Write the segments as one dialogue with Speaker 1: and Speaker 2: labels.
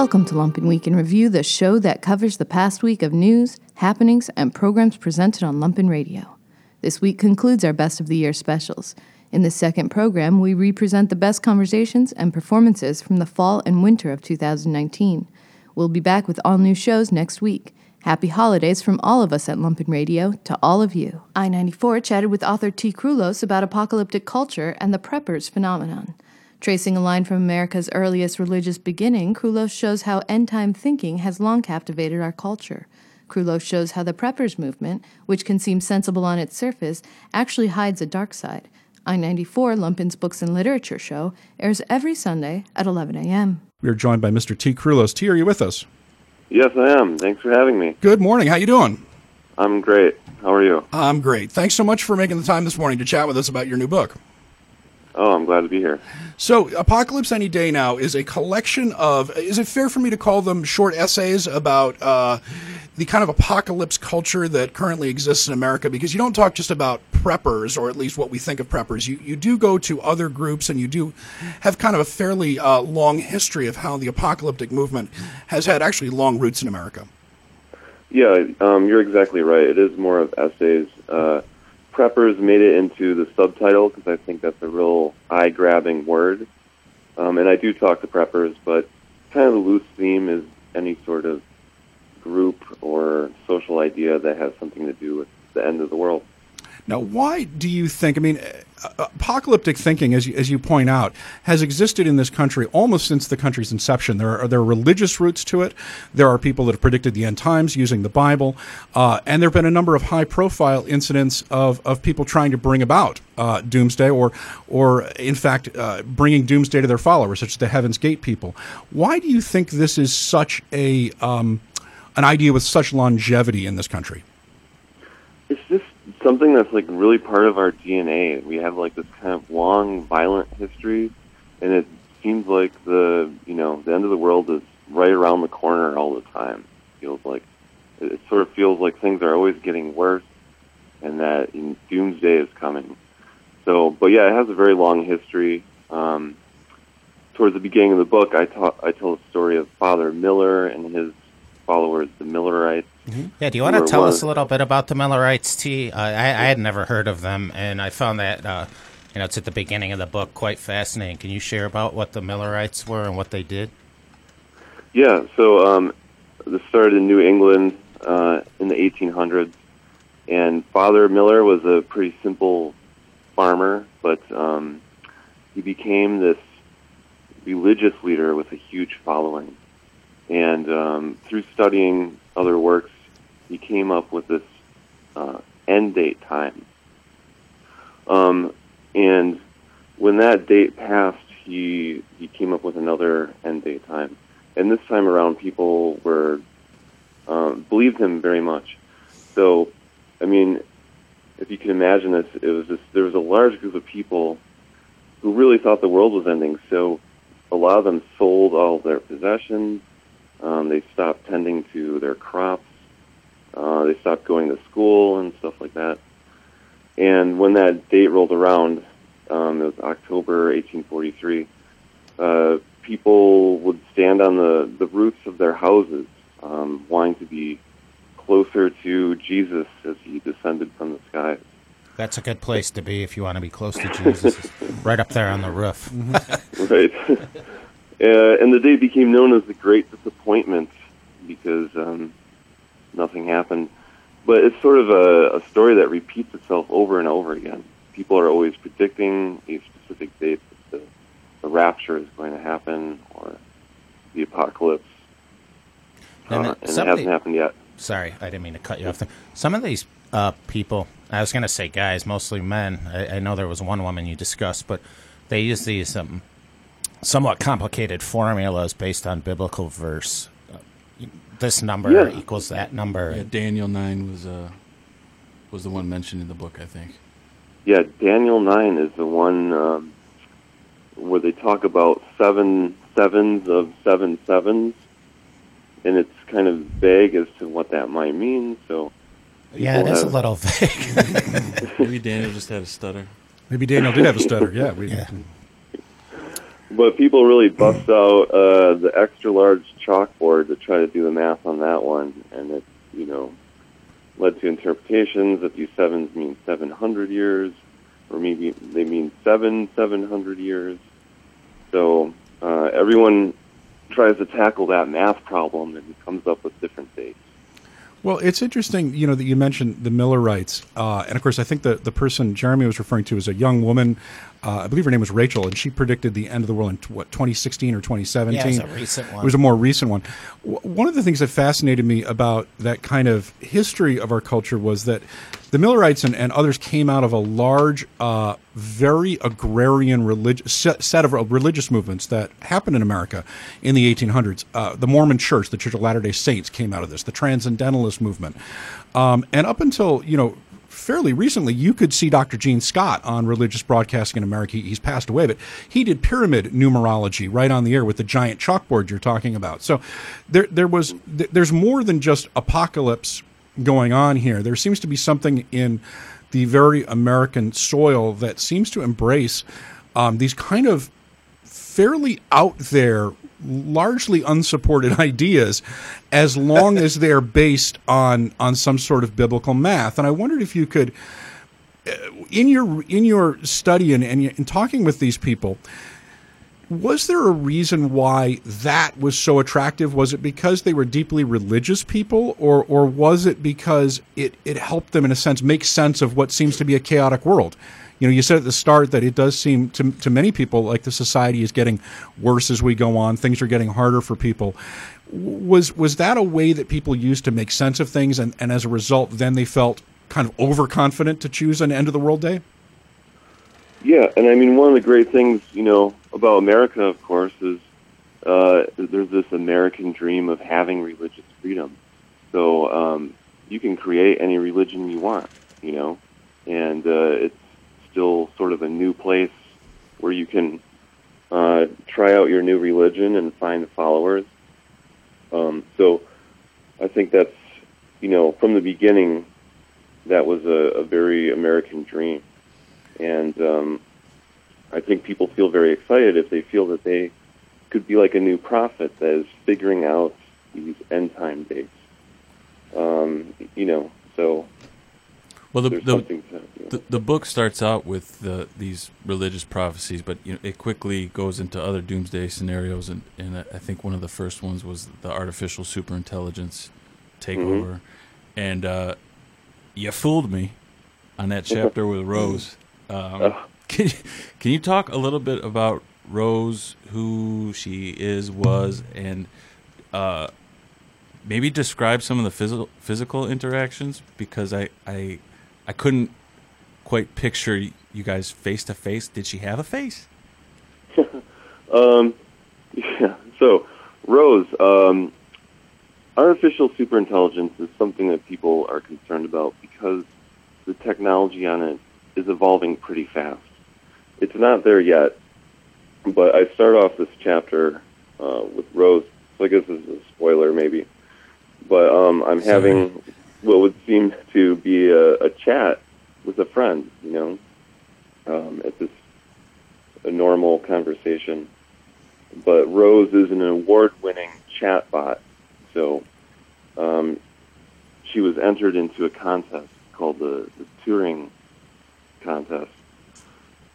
Speaker 1: Welcome to Lumpen Week in Review, the show that covers the past week of news, happenings, and programs presented on Lumpen Radio. This week concludes our Best of the Year specials. In the second program, we represent the best conversations and performances from the fall and winter of 2019. We'll be back with all new shows next week. Happy holidays from all of us at Lumpen Radio to all of you. Eye 94 chatted with author T. Krulos about apocalyptic culture and the preppers phenomenon. Tracing a line from America's earliest religious beginning, Krulos shows how end time thinking has long captivated our culture. Krulos shows how the preppers movement, which can seem sensible on its surface, actually hides a dark side. Eye 94 Lumpen's Books and Literature show airs every Sunday at 11 a.m.
Speaker 2: We are joined by Mr. T. Krulos. T, are you with us?
Speaker 3: Yes, I am. Thanks for having me.
Speaker 2: Good morning. How you doing?
Speaker 3: I'm great. How are you?
Speaker 2: I'm great. Thanks so much for making the time this morning to chat with us about your new book.
Speaker 3: Oh, I'm glad to be here.
Speaker 2: So, Apocalypse Any Day Now is a collection of. Is it fair for me to call them short essays about uh, the kind of apocalypse culture that currently exists in America? Because you don't talk just about preppers, or at least what we think of preppers. You you do go to other groups, and you do have kind of a fairly uh, long history of how the apocalyptic movement has had actually long roots in America.
Speaker 3: Yeah, um, you're exactly right. It is more of essays. Uh, preppers made it into the subtitle because I think that's a real eye-grabbing word. Um, and I do talk to preppers, but kind of the loose theme is any sort of group or social idea that has something to do with the end of the world.
Speaker 2: Now, why do you think? I mean, uh, apocalyptic thinking, as you, as you point out, has existed in this country almost since the country's inception. There are there religious roots to it. There are people that have predicted the end times using the Bible, uh, and there have been a number of high profile incidents of, of people trying to bring about uh, doomsday, or or in fact uh, bringing doomsday to their followers, such as the Heaven's Gate people. Why do you think this is such a um, an idea with such longevity in this country?
Speaker 3: It's just something that's like really part of our DNA. We have like this kind of long, violent history, and it seems like the you know the end of the world is right around the corner all the time. Feels like it sort of feels like things are always getting worse, and that doomsday is coming. So, but yeah, it has a very long history. Um, towards the beginning of the book, I, ta- I tell the story of Father Miller and his followers, the Millerites.
Speaker 4: Mm-hmm. Yeah, do you want to tell us a little bit about the Millerites, T? Uh, I, I had never heard of them, and I found that uh, you know it's at the beginning of the book quite fascinating. Can you share about what the Millerites were and what they did?
Speaker 3: Yeah, so um, this started in New England uh, in the 1800s, and Father Miller was a pretty simple farmer, but um, he became this religious leader with a huge following. And um, through studying other works, he came up with this uh, end date time. Um, and when that date passed, he he came up with another end date time. And this time around, people were um, believed him very much. So, I mean, if you can imagine this, it was there was a large group of people who really thought the world was ending. So, a lot of them sold all their possessions um, they stopped tending to their crops. Uh, they stopped going to school and stuff like that. And when that date rolled around, um, it was October 1843, uh, people would stand on the, the roofs of their houses um, wanting to be closer to Jesus as he descended from the skies.
Speaker 4: That's a good place to be if you want to be close to Jesus. right up there on the roof.
Speaker 3: right. Uh, and the day became known as the Great Disappointment because um, nothing happened. But it's sort of a, a story that repeats itself over and over again. People are always predicting a specific date that the, the rapture is going to happen or the apocalypse.
Speaker 4: And,
Speaker 3: uh, and it hasn't happened yet.
Speaker 4: Sorry, I didn't mean to cut you off. There. Some of these uh, people, I was going to say guys, mostly men. I, I, know there was one woman you discussed, but they use these um, somewhat complicated formulas based on biblical verse. This number yeah. equals that number.
Speaker 5: Yeah, Daniel nine was uh, was the one mentioned in the book, I think.
Speaker 3: Yeah, Daniel nine is the one um, where they talk about seven sevens of seven sevens, and it's kind of vague as to what that might mean. So.
Speaker 4: Yeah, it is have... a little vague.
Speaker 5: Maybe Daniel just had a stutter.
Speaker 2: Maybe Daniel did have a stutter. Yeah.
Speaker 4: We, yeah.
Speaker 3: But people really bust out uh, the extra large chalkboard to try to do the math on that one, and it you know led to interpretations that these sevens mean 700 years, or maybe they mean seven 700 years. So uh, everyone tries to tackle that math problem and comes up with different dates.
Speaker 2: Well, it's interesting, you know, that you mentioned the Millerites, uh, and of course, I think the the person Jeremy was referring to is a young woman. Uh, I believe her name was Rachel, and she predicted the end of the world in t- what 2016 or 2017.
Speaker 4: Yeah, it was a recent one.
Speaker 2: It was a more recent one. W- one of the things that fascinated me about that kind of history of our culture was that the Millerites and, and others came out of a large, uh, very agrarian religious set, set of religious movements that happened in America in the 1800s. Uh, the Mormon Church, the Church of Latter Day Saints, came out of this. The Transcendentalist movement, um, and up until you know fairly recently, you could see Dr. Gene Scott on religious broadcasting in America. He's passed away, but he did pyramid numerology right on the air with the giant chalkboard you're talking about. So there, there was, there's more than just apocalypse going on here. There seems to be something in the very American soil that seems to embrace um, these kind of fairly out there largely unsupported ideas as long as they're based on on some sort of biblical math. And i wondered if you could uh, in your in your study and, and in talking with these people was there a reason why that was so attractive? Was it because they were deeply religious people or or was it because it it helped them in a sense make sense of what seems to be a chaotic world you know, you said at the start that it does seem to, to many people like the society is getting worse as we go on. Things are getting harder for people. Was was that a way that people used to make sense of things, and, and as a result, then they felt kind of overconfident to choose an end of the world day?
Speaker 3: Yeah, and I mean, one of the great things, you know, about America, of course, is uh, there's this American dream of having religious freedom. So um, you can create any religion you want, you know, and uh, it's still sort of a new place where you can uh, try out your new religion and find followers. Um, so I think that's, you know, from the beginning, that was a, a very American dream. And um, I think people feel very excited if they feel that they could be like a new prophet that is figuring out these end time dates. Um, you know, so
Speaker 5: well, the the, the, the book starts out with the, these religious prophecies, but you know, it quickly goes into other doomsday scenarios, and, and I think one of the first ones was the artificial superintelligence takeover, mm-hmm. and uh, you fooled me on that chapter with Rose. Um, uh. can can you talk a little bit about Rose, who she is, was, and uh, maybe describe some of the physical physical interactions because I I I couldn't quite picture you guys face to face. Did she have a face?
Speaker 3: um, yeah. So, Rose, um, artificial superintelligence is something that people are concerned about because the technology on it is evolving pretty fast. It's not there yet, but I start off this chapter uh, with Rose. So I guess this is a spoiler, maybe. But um, I'm Sorry. having what would seem to be a, a chat with a friend, you know, um, at this a normal conversation. But Rose is an award-winning chatbot, so um, she was entered into a contest called the, the Turing contest,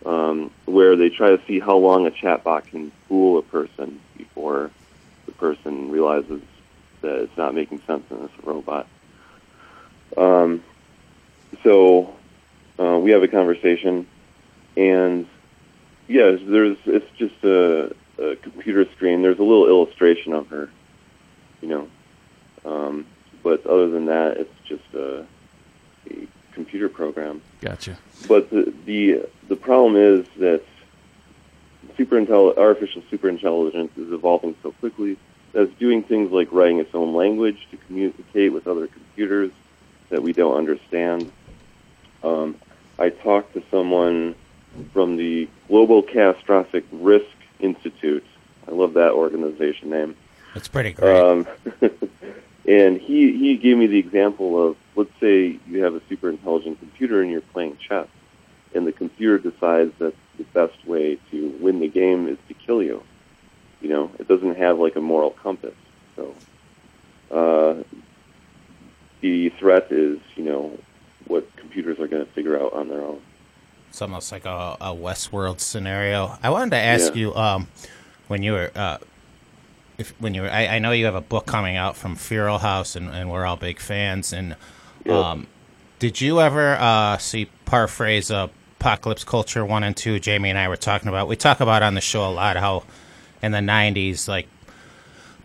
Speaker 3: um, where they try to see how long a chatbot can fool a person before the person realizes that it's not making sense and it's a robot. Um, so uh, we have a conversation, and yes, there's it's just a, a, computer screen. There's a little illustration of her, you know, um, but other than that, it's just a, a computer program.
Speaker 5: Gotcha.
Speaker 3: But the the the problem is that superintelli- artificial superintelligence is evolving so quickly that it's doing things like writing its own language to communicate with other computers that we don't understand. Um, I talked to someone from the Global Catastrophic Risk Institute. I love that organization name.
Speaker 4: That's pretty great. Um,
Speaker 3: and he, he gave me the example of let's say you have a super intelligent computer and you're playing chess, and the computer decides that the best way to win the game is to kill you. You know, it doesn't have like a moral compass. So uh, the threat is, you know, what computers are going to figure out on their own.
Speaker 4: It's almost like a, a Westworld scenario. I wanted to ask yeah. you um, when you were. Uh, if, when you were, I, I, know you have a book coming out from Feral House, and, and we're all big fans. And um, did you ever uh, see paraphrase uh, Apocalypse Culture one and two? Jamie and I were talking about. We talk about on the show a lot how in the '90s, like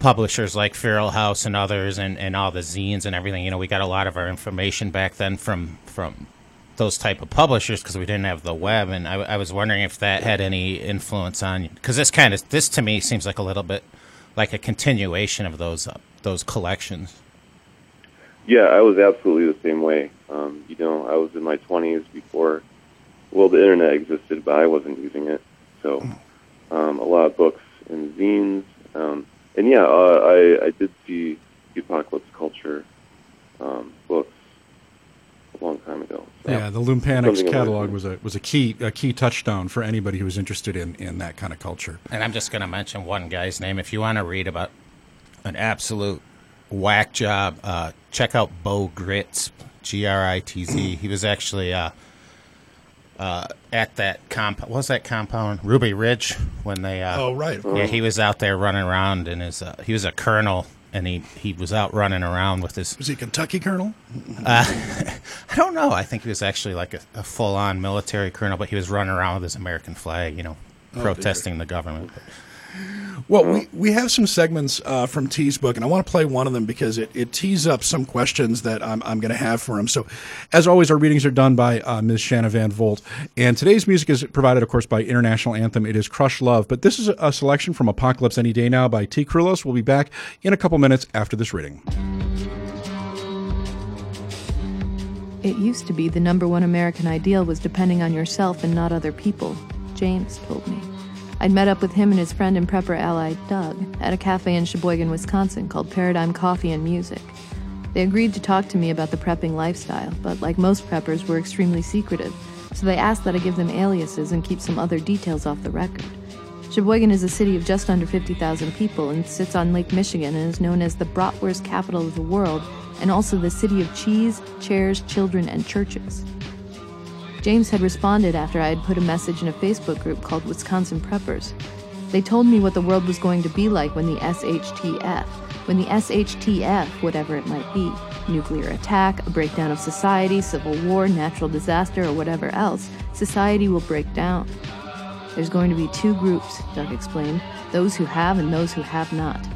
Speaker 4: publishers like Feral House and others, and, and all the zines and everything. You know, we got a lot of our information back then from from those type of publishers because we didn't have the web. And I, I, was wondering if that had any influence on because this kind of this to me seems like a little bit like a continuation of those uh, those collections.
Speaker 3: Yeah, I was absolutely the same way. Um, you know, I was in my 20s before, well, the internet existed, but I wasn't using it. So, um, a lot of books and zines. Um, and yeah, uh, I, I did see the apocalypse culture um, books a long time ago.
Speaker 2: So yeah, the Loompanics catalog was a was a key a key touchstone for anybody who was interested in in that kind of culture.
Speaker 4: And I'm just going to mention one guy's name. If you want to read about an absolute whack job, uh, check out Bo Gritz, G R I T Z. he was actually. Uh, uh, at that comp, what was that compound Ruby Ridge when they? Uh,
Speaker 2: oh right.
Speaker 4: Yeah, he was out there running around, and his uh, he was a colonel, and he he was out running around with his.
Speaker 2: Was he Kentucky colonel?
Speaker 4: Uh, I don't know. I think he was actually like a, a full on military colonel, but he was running around with his American flag, you know, oh, protesting dear. the government.
Speaker 2: Well, we, we have some segments uh, from T's book, and I want to play one of them because it, it tees up some questions that I'm, I'm going to have for him. So, as always, our readings are done by uh, Ms. Shanna Van Volt. And today's music is provided, of course, by International Anthem. It is Crush Love. But this is a selection from Apocalypse Any Day Now by T. Krulos. We'll be back in a couple minutes after this reading.
Speaker 1: It used to be the number one American ideal was depending on yourself and not other people, James told me. I'd met up with him and his friend and prepper ally, Doug, at a cafe in Sheboygan, Wisconsin called Paradigm Coffee and Music. They agreed to talk to me about the prepping lifestyle, but like most preppers, were extremely secretive, so they asked that I give them aliases and keep some other details off the record. Sheboygan is a city of just under 50,000 people and sits on Lake Michigan and is known as the bratwurst capital of the world and also the city of cheese, chairs, children, and churches. James had responded after I had put a message in a Facebook group called Wisconsin Preppers. They told me what the world was going to be like when the SHTF, when the SHTF, whatever it might be, nuclear attack, a breakdown of society, civil war, natural disaster, or whatever else, society will break down. There's going to be two groups, Doug explained those who have and those who have not.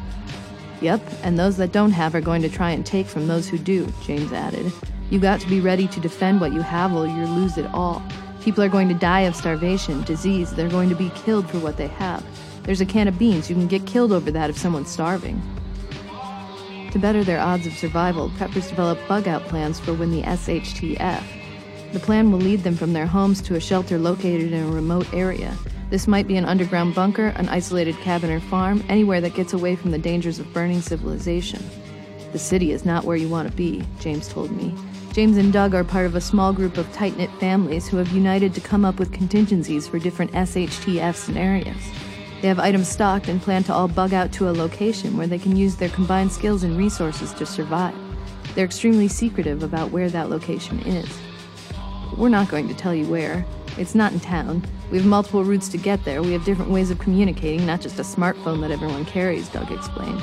Speaker 1: Yep, and those that don't have are going to try and take from those who do, James added. You got to be ready to defend what you have or you lose it all. People are going to die of starvation, disease, they're going to be killed for what they have. There's a can of beans, you can get killed over that if someone's starving. To better their odds of survival, preppers develop bug out plans for when the SHTF. The plan will lead them from their homes to a shelter located in a remote area. This might be an underground bunker, an isolated cabin or farm, anywhere that gets away from the dangers of burning civilization. The city is not where you want to be, James told me. James and Doug are part of a small group of tight knit families who have united to come up with contingencies for different SHTF scenarios. They have items stocked and plan to all bug out to a location where they can use their combined skills and resources to survive. They're extremely secretive about where that location is. We're not going to tell you where. It's not in town. We have multiple routes to get there. We have different ways of communicating, not just a smartphone that everyone carries, Doug explained.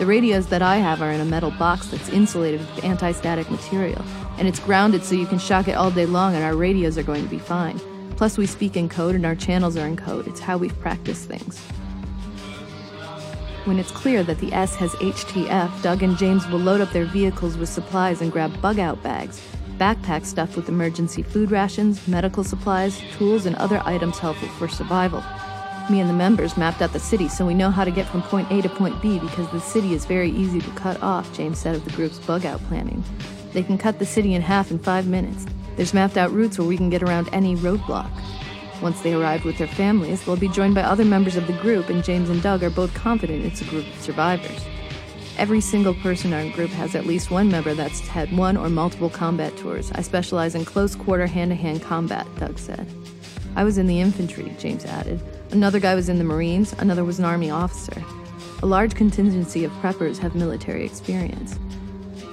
Speaker 1: The radios that I have are in a metal box that's insulated with anti static material, and it's grounded so you can shock it all day long and our radios are going to be fine. Plus, we speak in code and our channels are in code. It's how we've practiced things. When it's clear that the S has HTF, Doug and James will load up their vehicles with supplies and grab bug out bags, backpacks stuffed with emergency food rations, medical supplies, tools, and other items helpful for survival. Me and the members mapped out the city so we know how to get from point A to point B because the city is very easy to cut off, James said of the group's bug out planning. They can cut the city in half in five minutes. There's mapped out routes where we can get around any roadblock. Once they arrive with their families, they'll be joined by other members of the group, and James and Doug are both confident it's a group of survivors. Every single person in our group has at least one member that's had one or multiple combat tours. I specialize in close quarter hand to hand combat, Doug said. I was in the infantry, James added. Another guy was in the Marines, another was an Army officer. A large contingency of preppers have military experience.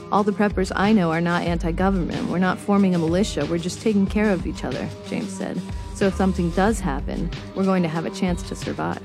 Speaker 1: All the preppers I know are not anti government. We're not forming a militia. We're just taking care of each other, James said. So if something does happen, we're going to have a chance to survive.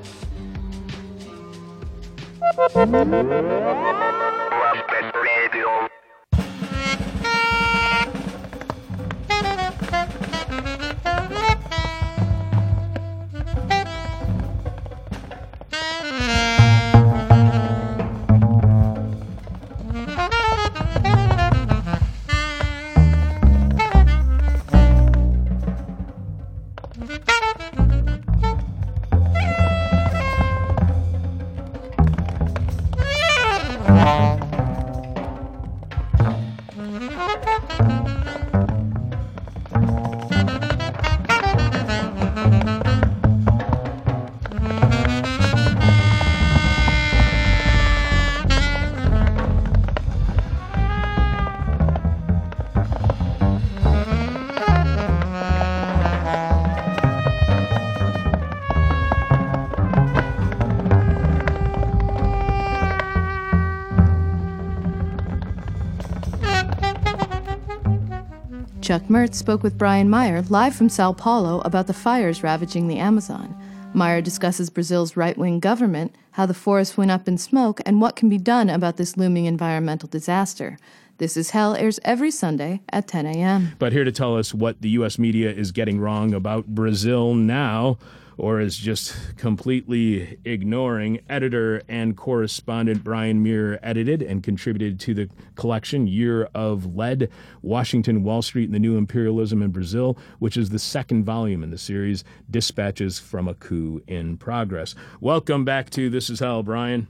Speaker 1: Chuck Mertz spoke with Brian Mier live from Sao Paulo about the fires ravaging the Amazon. Meyer discusses Brazil's right wing government, how the forest went up in smoke, and what can be done about this looming environmental disaster. This is Hell airs every Sunday at 10 a.m.
Speaker 6: But here to tell us what the U.S. media is getting wrong about Brazil now or is just completely ignoring. Editor and correspondent Brian Mier edited and contributed to the collection Year of Lead Washington, Wall Street, and the New Imperialism in Brazil, which is the second volume in the series Dispatches from a Coup in Progress. Welcome back to This Is Hell, Brian.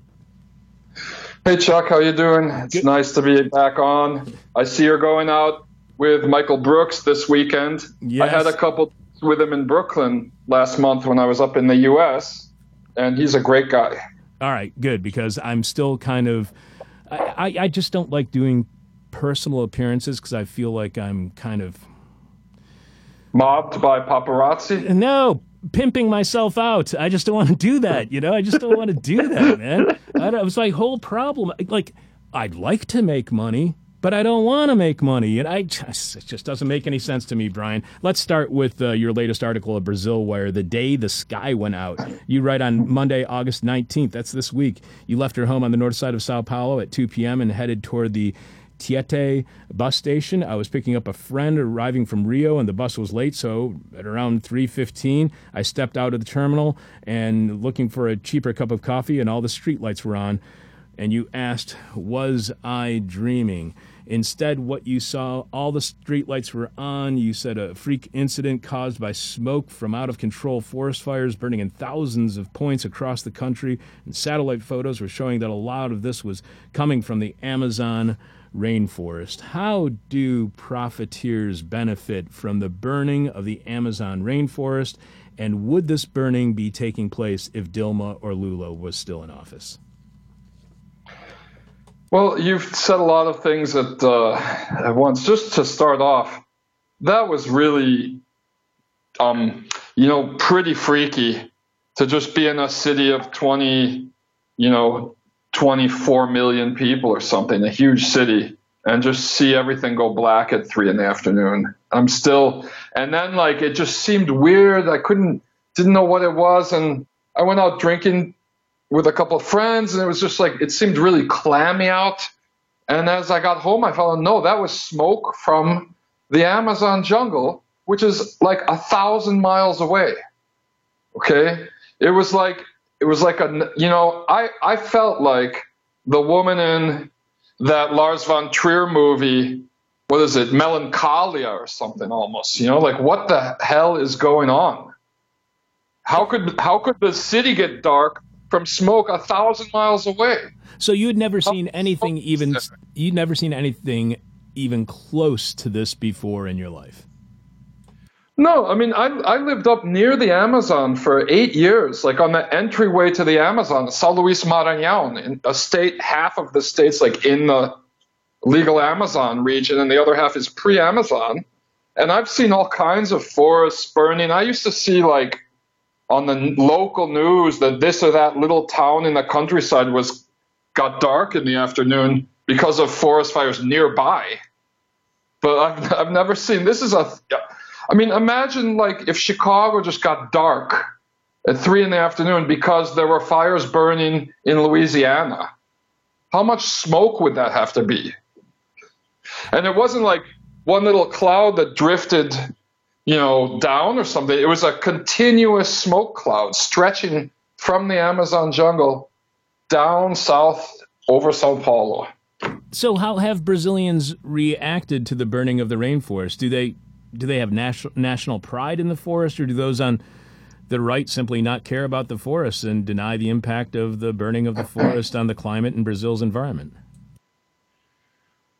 Speaker 7: Hey Chuck, how you doing? It's Good. nice to be back on. I see you're going out with Michael Brooks this weekend. Yes. I had a couple with him in Brooklyn last month when I was up in the U.S., and he's a great guy.
Speaker 6: All right, good because I'm still kind of, I, I just don't like doing personal appearances because I feel like I'm kind of
Speaker 7: mobbed by paparazzi.
Speaker 6: No, pimping myself out. I just don't want to do that. You know, I just don't want to do that, man. I, it was my whole problem. Like, I'd like to make money but I don't want to make money. And I just, it just doesn't make any sense to me, Brian. Let's start with uh, your latest article of Brasil Wire, the day the sky went out. You write on Monday, August 19th. That's this week. You left your home on the north side of Sao Paulo at 2 p.m. and headed toward the Tietê bus station. I was picking up a friend arriving from Rio, and the bus was late. So at around 3:15, I stepped out of the terminal and looking for a cheaper cup of coffee, and all the streetlights were on. And you asked, "Was I dreaming?" Instead, what you saw, all the streetlights were on. You said a freak incident caused by smoke from out of control forest fires burning in thousands of points across the country. And satellite photos were showing that a lot of this was coming from the Amazon rainforest. How do profiteers benefit from the burning of the Amazon rainforest? And would this burning be taking place if Dilma or Lula was still in office?
Speaker 7: Well, you've said a lot of things at, uh, at once. Just to start off, that was really, um, you know, pretty freaky to just be in a city of 20, you know, 24 million people or something, a huge city, and just see everything go black at three in the afternoon. I'm still, and then like it just seemed weird. I couldn't, didn't know what it was, and I went out drinking with a couple of friends, and it was just like it seemed really clammy out. And as I got home, I found no, that was smoke from the Amazon jungle, which is like a thousand miles away. Okay, it was like it was like a you know I I felt like the woman in that Lars von Trier movie. What is it, Melancholia or something almost? You know, like what the hell is going on? How could how could the city get dark from smoke a thousand miles away.
Speaker 6: So you had never seen anything even you'd never seen anything even close to this before in your life.
Speaker 7: No, I mean I I lived up near the Amazon for eight years, like on the entryway to the Amazon, São Luís Maranhão, in a state half of the state's like in the legal Amazon region, and the other half is pre-Amazon. And I've seen all kinds of forests burning. I used to see like on the local news that this or that little town in the countryside was got dark in the afternoon because of forest fires nearby. But I've, I've never seen this is a. I mean, imagine like if Chicago just got dark at three in the afternoon because there were fires burning in Louisiana. How much smoke would that have to be? And it wasn't like one little cloud that drifted, you know, down or something. It was a continuous smoke cloud stretching from the Amazon jungle down south over Sao Paulo.
Speaker 8: So, how have Brazilians reacted to the burning of the rainforest? Do they do they have national national pride in the forest, or do those on the right simply not care about the forest and deny the impact of the burning of the forest on the climate and Brazil's environment?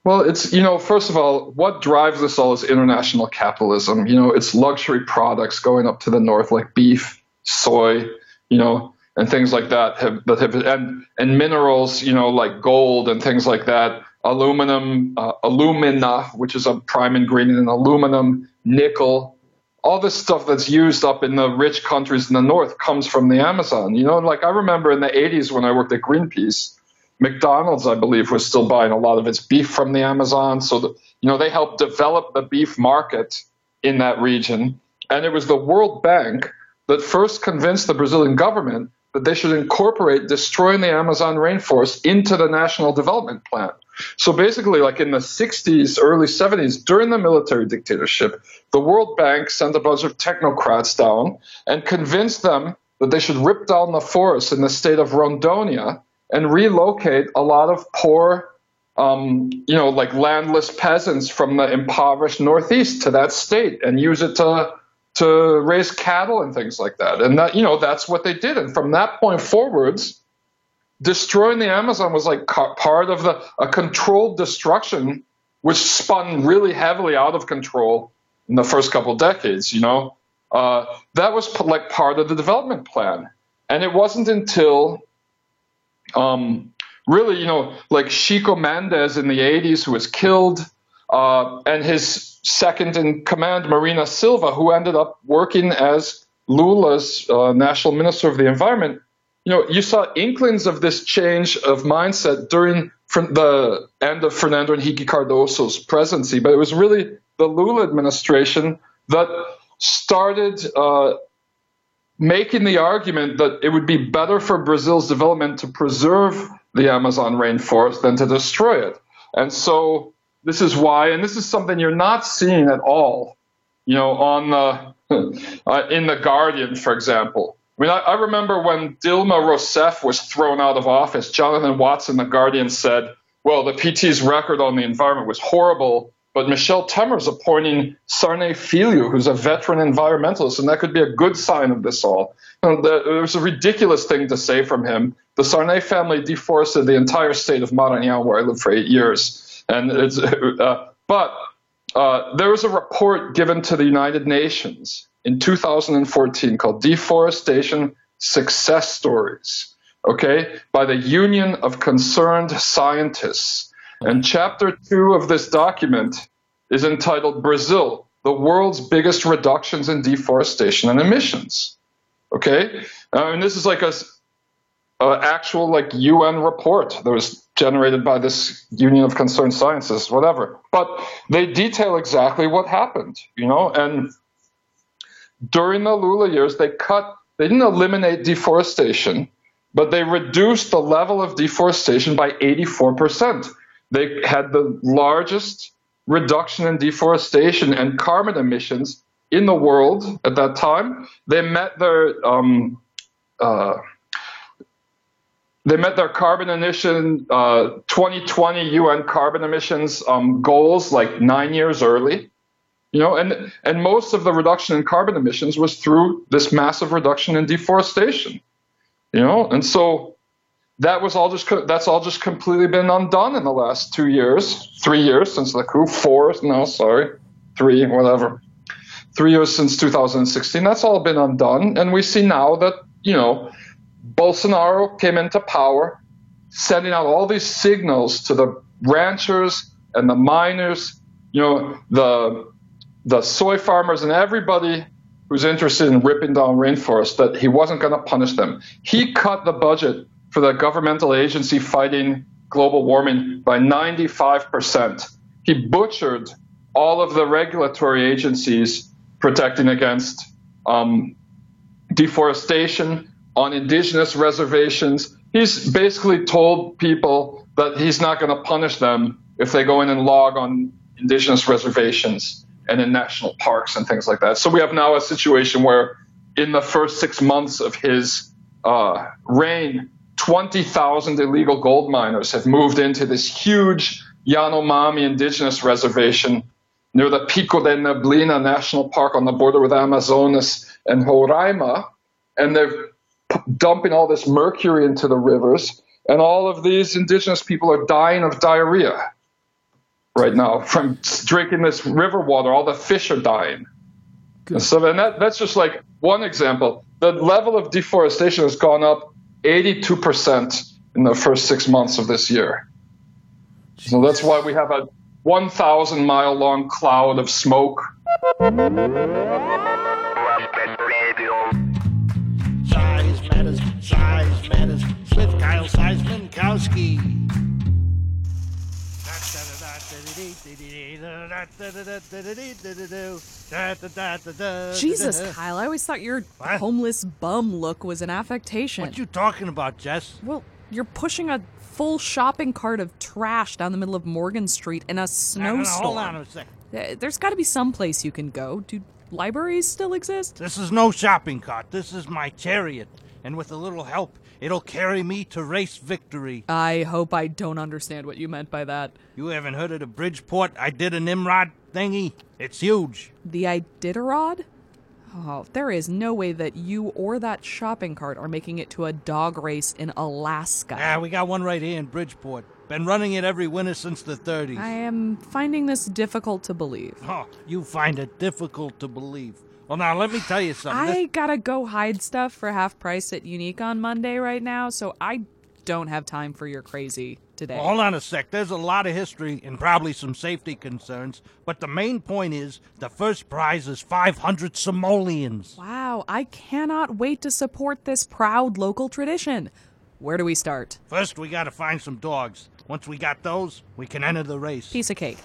Speaker 7: Well, it's, you know, first of all, what drives this all is international capitalism. You know, it's luxury products going up to the north like beef, soy, you know, and things like that have, that have, and, and minerals, you know, like gold and things like that, aluminum, uh, alumina, which is a prime ingredient in aluminum, nickel, all this stuff that's used up in the rich countries in the north comes from the Amazon. You know, like I remember in the 80s when I worked at Greenpeace, McDonald's, I believe, was still buying a lot of its beef from the Amazon. So, the, you know, they helped develop the beef market in that region. And it was the World Bank that first convinced the Brazilian government that they should incorporate destroying the Amazon rainforest into the national development plan. So basically, like in the 60s, early 70s, during the military dictatorship, the World Bank sent a bunch of technocrats down and convinced them that they should rip down the forests in the state of Rondônia and relocate a lot of poor, um, you know, like landless peasants from the impoverished Northeast to that state and use it to to raise cattle and things like that. And that, you know, that's what they did. And from that point forwards, destroying the Amazon was like part of the a controlled destruction, which spun really heavily out of control in the first couple decades. You know, uh, that was like part of the development plan. And it wasn't until um, really, you know, like Chico Mendes in the 80s, who was killed, uh, and his second in command, Marina Silva, who ended up working as Lula's uh, national minister of the environment. You know, you saw inklings of this change of mindset during the end of Fernando Henrique Cardoso's presidency, but it was really the Lula administration that started uh, making the argument that it would be better for Brazil's development to preserve the Amazon rainforest than to destroy it. And so this is why, and this is something you're not seeing at all, you know, on the, uh, in the Guardian, for example. I mean, I, I remember when Dilma Rousseff was thrown out of office, Jonathan Watson, the Guardian, said, well, the PT's record on the environment was horrible, but Michelle Michel Temer's appointing Sarney Filho, who's a veteran environmentalist, and that could be a good sign of this all. It was a ridiculous thing to say from him. The Sarney family deforested the entire state of Maranhão, where I lived for eight years. And it's, uh, but uh, there was a report given to the United Nations in 2014 called Deforestation Success Stories, okay, by the Union of Concerned Scientists. And chapter two of this document is entitled Brazil, the world's biggest reductions in deforestation and emissions. Okay? Uh, and this is like a, actual like UN report that was generated by this Union of Concerned Scientists, whatever. But they detail exactly what happened, you know, and during the Lula years, they cut, they didn't eliminate deforestation, but they reduced the level of deforestation by 84%. They had the largest reduction in deforestation and carbon emissions in the world at that time. They met their um, uh, they met their carbon emission uh, 2020 UN carbon emissions um, goals like nine years early. You know, and and most of the reduction in carbon emissions was through this massive reduction in deforestation. You know, and so that was all just that's all just completely been undone in the last two years, three years since the coup, four no, sorry, three, whatever, three years since 2016. That's all been undone, and we see now that you know Bolsonaro came into power, sending out all these signals to the ranchers and the miners, you know, the the soy farmers and everybody who's interested in ripping down rainforests that he wasn't going to punish them. He cut the budget for the governmental agency fighting global warming by 95%. He butchered all of the regulatory agencies protecting against um, deforestation on indigenous reservations. He's basically told people that he's not going to punish them if they go in and log on indigenous reservations and in national parks and things like that. So we have now a situation where, in the first six months of his uh, reign, 20,000 illegal gold miners have moved into this huge Yanomami indigenous reservation near the Pico da Neblina National Park on the border with Amazonas and Roraima. And they're dumping all this mercury into the rivers. And all of these indigenous people are dying of diarrhea right now from drinking this river water. All the fish are dying. Good. So and that, that's just like one example. The level of deforestation has gone up 82% in the first six months of this year. So that's why we have a 1,000 mile long cloud of smoke. Size matters, size matters, with Kyle Seismankowski.
Speaker 9: Jesus, Kyle, I always thought your what? homeless bum look was an affectation.
Speaker 10: What you talking about, Jess?
Speaker 9: Well, you're pushing a full shopping cart of trash down the middle of Morgan Street in a snowstorm.
Speaker 10: hold on a second.
Speaker 9: Uh, there's got to be some place you can go. Do libraries still exist?
Speaker 10: This is no shopping cart. This is my chariot. And with a little help, It'll carry me to race victory.
Speaker 9: I hope I don't understand what you meant by that.
Speaker 10: You haven't heard of the Bridgeport I did a Nimrod thingy? It's huge.
Speaker 9: The Iditarod? Oh, there is no way that you or that shopping cart are making it to a dog race in Alaska.
Speaker 10: Yeah, we got one right here in Bridgeport. Been running it every winter since the 30s.
Speaker 9: I am finding this difficult to believe.
Speaker 10: Oh, you find it difficult to believe. Well, now let me tell you something.
Speaker 9: I gotta go hide stuff for half price at Unique on Monday right now, so I don't have time for your crazy today.
Speaker 10: Well, hold on a sec. There's a lot of history and probably some safety concerns, but the main point is the first prize is 500 simoleons.
Speaker 9: Wow, I cannot wait to support this proud local tradition. Where do we start?
Speaker 10: First, we gotta find some dogs. Once we got those, we can enter the race.
Speaker 9: Piece of cake.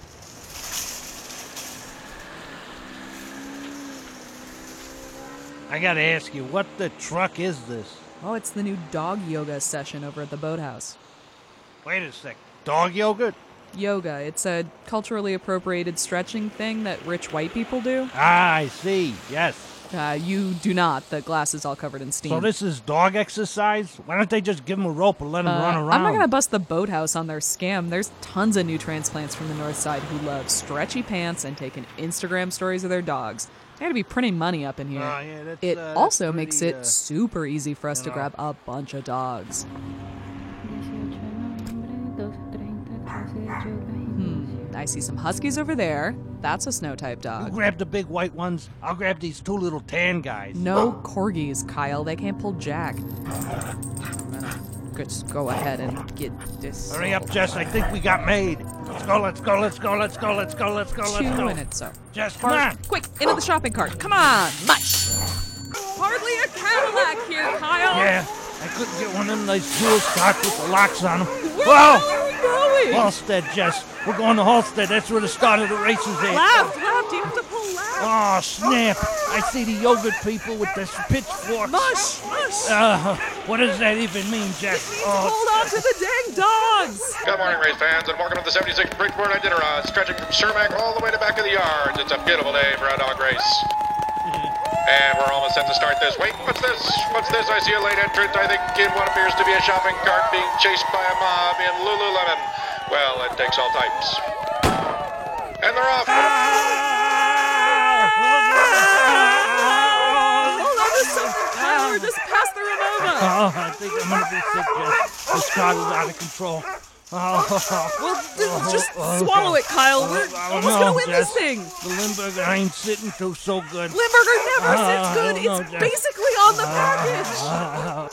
Speaker 10: I gotta ask you, what the truck is this?
Speaker 9: Oh, it's the new dog yoga session over at the boathouse.
Speaker 10: Wait a sec. Dog yoga?
Speaker 9: Yoga. It's a culturally appropriated stretching thing that rich white people do.
Speaker 10: Ah, I see. Yes.
Speaker 9: Uh, you do not. The glass is all covered in steam.
Speaker 10: So this is dog exercise? Why don't they just give them a rope and let them uh, run around?
Speaker 9: I'm not going to bust the boathouse on their scam. There's tons of new transplants from the north side who love stretchy pants and taking Instagram stories of their dogs. I gotta be printing money up in here.
Speaker 10: Uh, yeah,
Speaker 9: it
Speaker 10: uh,
Speaker 9: also
Speaker 10: pretty,
Speaker 9: makes it
Speaker 10: uh,
Speaker 9: super easy for us to know. grab a bunch of dogs. Hmm, I see some huskies over there. That's a snow type dog.
Speaker 10: You grab the big white ones. I'll grab these two little tan guys.
Speaker 9: No corgis, Kyle. They can't pull jack just go ahead and get this.
Speaker 10: Hurry up, Jess. I think we got made. Let's go, let's go, let's go, let's go, let's go, let's go, let's
Speaker 9: go.
Speaker 10: Two
Speaker 9: minutes, sir.
Speaker 10: Jess, come on.
Speaker 9: Quick, into the shopping cart. Come on, much. Hardly a Cadillac here, Kyle.
Speaker 10: Yeah, I couldn't get one of them nice jewel carts with the locks on them.
Speaker 9: Where Whoa! are we going?
Speaker 10: Halsted, Jess. We're going to Halsted. That's where the start of the race is at.
Speaker 9: Left, left. You have to pull left.
Speaker 10: Oh, snap. I see the yogurt people with their pitchforks.
Speaker 9: Mush, mush.
Speaker 10: Uh, what does that even mean, Jess?
Speaker 9: Oh. Hold on to the dang dogs.
Speaker 11: Good morning, race fans, and welcome to the 76th Bridgeport Iditarod, stretching from Cermak all the way to back of the yards. It's a beautiful day for a dog race. And we're almost set to start this. Wait, what's this? What's this? I see a late entrant, I think, in what appears to be a shopping cart being chased by a mob in Lululemon. Well, it takes all types. And they're off.
Speaker 9: Ramona.
Speaker 10: Oh, I think I'm to be sick, Jess. This car is out of control.
Speaker 9: Oh, well, just oh, swallow it, Kyle. We're almost no, gonna win Jess, this thing.
Speaker 10: The Limburger ain't sitting too so good.
Speaker 9: Limburger never uh, sits good. It's basically on the package.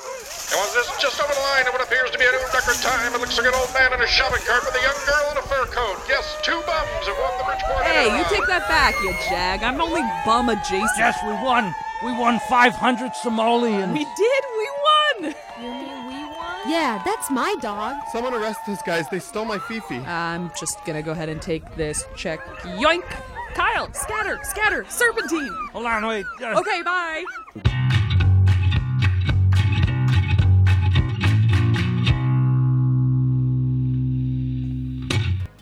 Speaker 11: And once this just over the line of what appears to be a new record time, it looks like an old man in a shopping cart with a young girl in a fur coat. Yes, two bums have won the Bridgeport.
Speaker 9: Hey, you
Speaker 11: Interrod.
Speaker 9: take that back, you jag. I'm only bum adjacent.
Speaker 10: Yes, we won. We won 500 simoleons.
Speaker 9: We did. We won.
Speaker 12: Yeah, that's my dog.
Speaker 13: Someone arrest those guys. They stole my Fifi.
Speaker 9: I'm just gonna go ahead and take this check. Yoink! Kyle, scatter, scatter, serpentine.
Speaker 10: Hold on, wait. Uh,
Speaker 9: Okay, bye.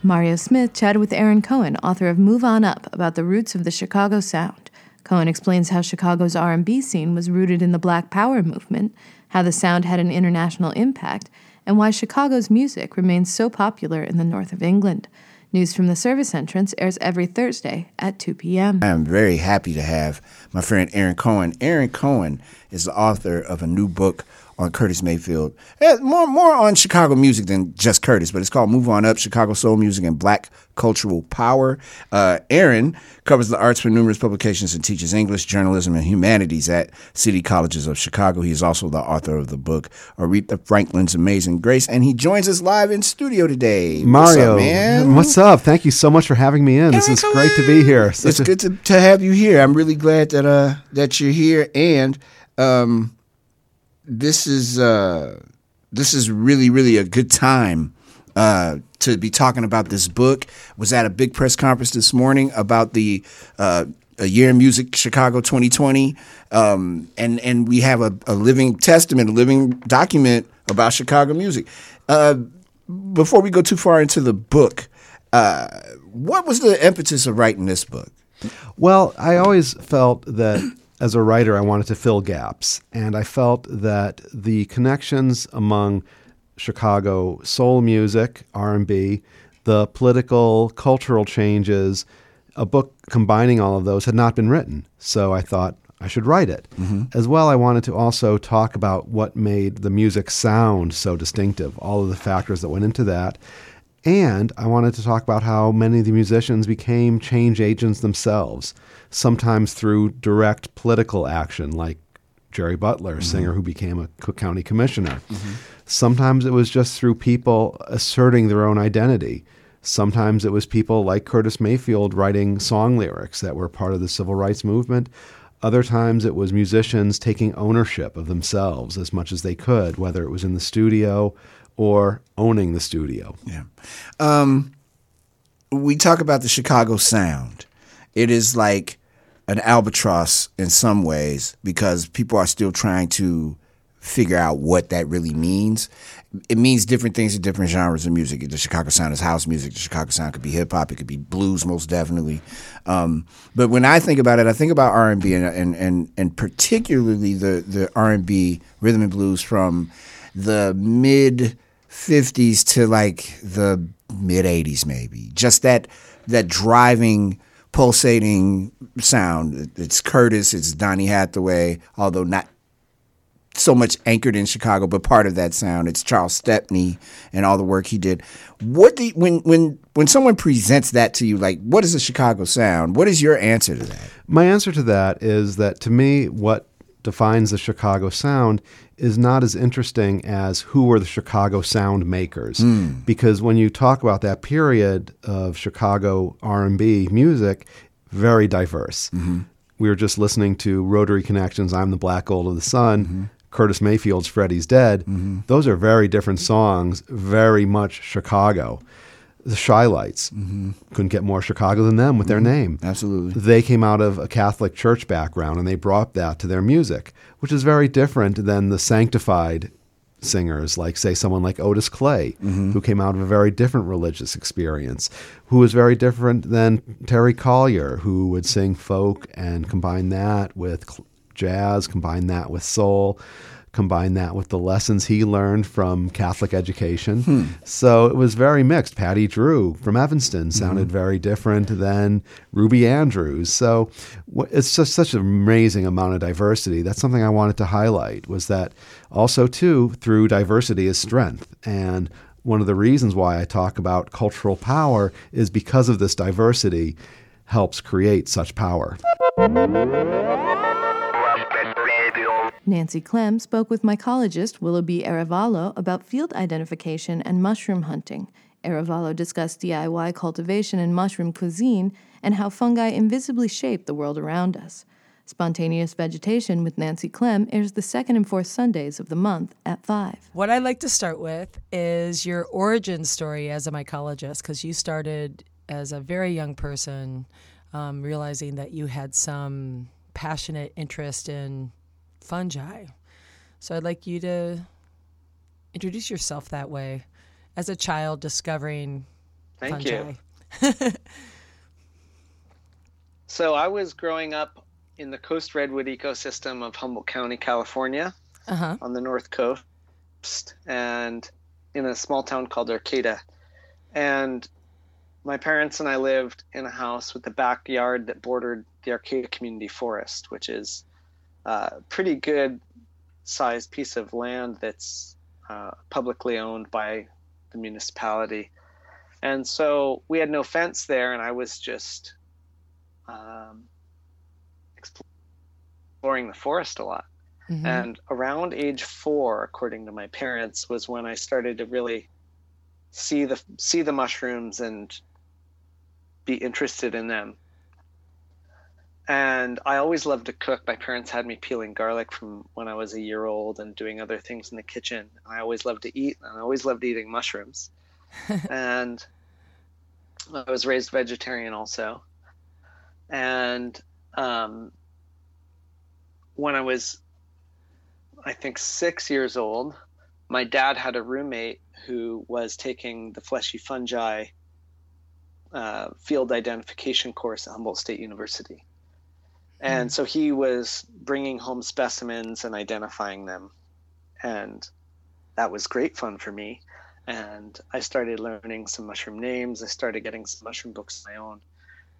Speaker 1: Mario Smith chatted with Aaron Cohen, author of Move On Up, about the roots of the Chicago sound. Cohen explains how Chicago's R&B scene was rooted in the Black Power movement, how the sound had an international impact, and why Chicago's music remains so popular in the north of England. News from the service entrance airs every Thursday at 2 p.m.
Speaker 14: I am very happy to have my friend Aaron Cohen. Aaron Cohen is the author of a new book on Curtis Mayfield. Eh, More, more on Chicago music than just Curtis, but it's called Move On Up Chicago Soul Music and Black Cultural Power. Uh, Aaron covers the arts for numerous publications and teaches English, journalism, and humanities at City Colleges of Chicago. He is also the author of the book Aretha Franklin's Amazing Grace, and he joins us live in studio today. What's
Speaker 15: Mario,
Speaker 14: up, man?
Speaker 15: what's up? Thank you so much for having me in. This is great to be here. Such
Speaker 14: it's
Speaker 15: a-
Speaker 14: good to, to have you here. I'm really glad that uh that you're here, and um, this is uh this is really really a good time uh to be talking about this book. Was at a big press conference this morning about the uh. A year in music, Chicago 2020, um, and and we have a, a living testament, a living document about Chicago music. Uh, before we go too far into the book, uh, what was the impetus of writing this book?
Speaker 15: Well, I always felt that as a writer, I wanted to fill gaps, and I felt that the connections among Chicago soul music, R and B, the political, cultural changes, a book combining all of those had not been written. So I thought I should write it. Mm-hmm. As well, I wanted to also talk about what made the music sound so distinctive, all of the factors that went into that. And I wanted to talk about how many of the musicians became change agents themselves, sometimes through direct political action, like Jerry Butler, a singer who became a Cook County commissioner. Mm-hmm. Sometimes it was just through people asserting their own identity. Sometimes it was people like Curtis Mayfield writing song lyrics that were part of the civil rights movement. Other times it was musicians taking ownership of themselves as much as they could, whether it was in the studio or owning the studio.
Speaker 14: Yeah. Um, we talk about the Chicago sound. It is like an albatross in some ways because people are still trying to figure out what that really means. It means different things to different genres of music. The Chicago sound is house music. The Chicago sound could be hip hop. It could be blues, most definitely. Um, but when I think about it, I think about R and B and and and particularly the the R and B rhythm and blues from the mid 50s to like the mid 80s maybe. Just that that driving pulsating sound. It's curtis it's donny hathaway although not so much anchored in chicago but part of that sound. It's charles stepney and all the work he did. What do you, when when when someone presents that to you like what is a chicago sound? What is your answer to that?
Speaker 15: My answer to that is that to me, what defines the Chicago sound is not as interesting as who were the Chicago sound makers.
Speaker 14: Hmm.
Speaker 15: Because when you talk about that period of Chicago R&B music, very diverse.
Speaker 14: Mm-hmm.
Speaker 15: We were just listening to Rotary Connection's, I'm the Black Gold of the Sun,
Speaker 14: Mm-hmm.
Speaker 15: Curtis Mayfield's Freddie's Dead. Those are very different songs, very much Chicago. The Chi-Lites couldn't get more Chicago than them with their name.
Speaker 14: Mm-hmm. Absolutely.
Speaker 15: They came out of a Catholic church background and they brought that to their music, which is very different than the sanctified singers, like, say, someone like Otis Clay, who came out of a very different religious experience, who was very different than Terry Callier, who would sing folk and combine that with jazz, combine that with soul. Combine that with the lessons he learned from Catholic education. Hmm. So it was very mixed. Patty Drew from Evanston mm-hmm. sounded very different than Ruby Andrews. So it's just such an amazing amount of diversity. That's something I wanted to highlight was that also too through diversity is strength and one of the reasons why I talk about cultural power is because of this diversity helps create such power.
Speaker 1: Nancy Clem spoke with mycologist Willoughby Arevalo about field identification and mushroom hunting. Arevalo discussed DIY cultivation and mushroom cuisine and how fungi invisibly shape the world around us. Spontaneous Vegetation with Nancy Clem airs the second and fourth Sundays of the month at 5.
Speaker 16: What I'd like to start with is your origin story as a mycologist, because you started as a very young person um, realizing that you had some passionate interest in fungi. So I'd like you to introduce yourself that way as a child discovering
Speaker 17: Thank
Speaker 16: fungi.
Speaker 17: you. so I was growing up in the coast redwood ecosystem of Humboldt County, California,
Speaker 16: uh-huh.
Speaker 17: on the north coast, and in a small town called Arcata. And my parents and I lived in a house with a backyard that bordered the Arcata Community Forest, which is a pretty good sized piece of land that's uh, publicly owned by the municipality. And so we had no fence there, and I was just um, exploring the forest a lot. Mm-hmm. And around age four, according to my parents, was when I started to really see the see the mushrooms and be interested in them. And I always loved to cook. My parents had me peeling garlic from when I was a year old and doing other things in the kitchen. I always loved to eat, and I always loved eating mushrooms. and I was raised vegetarian also. And um, when I was, I think, six years old, my dad had a roommate who was taking the fleshy fungi uh, field identification course at Humboldt State University. And mm. so he was bringing home specimens and identifying them. And that was great fun for me. And I started learning some mushroom names. I started getting some mushroom books of my own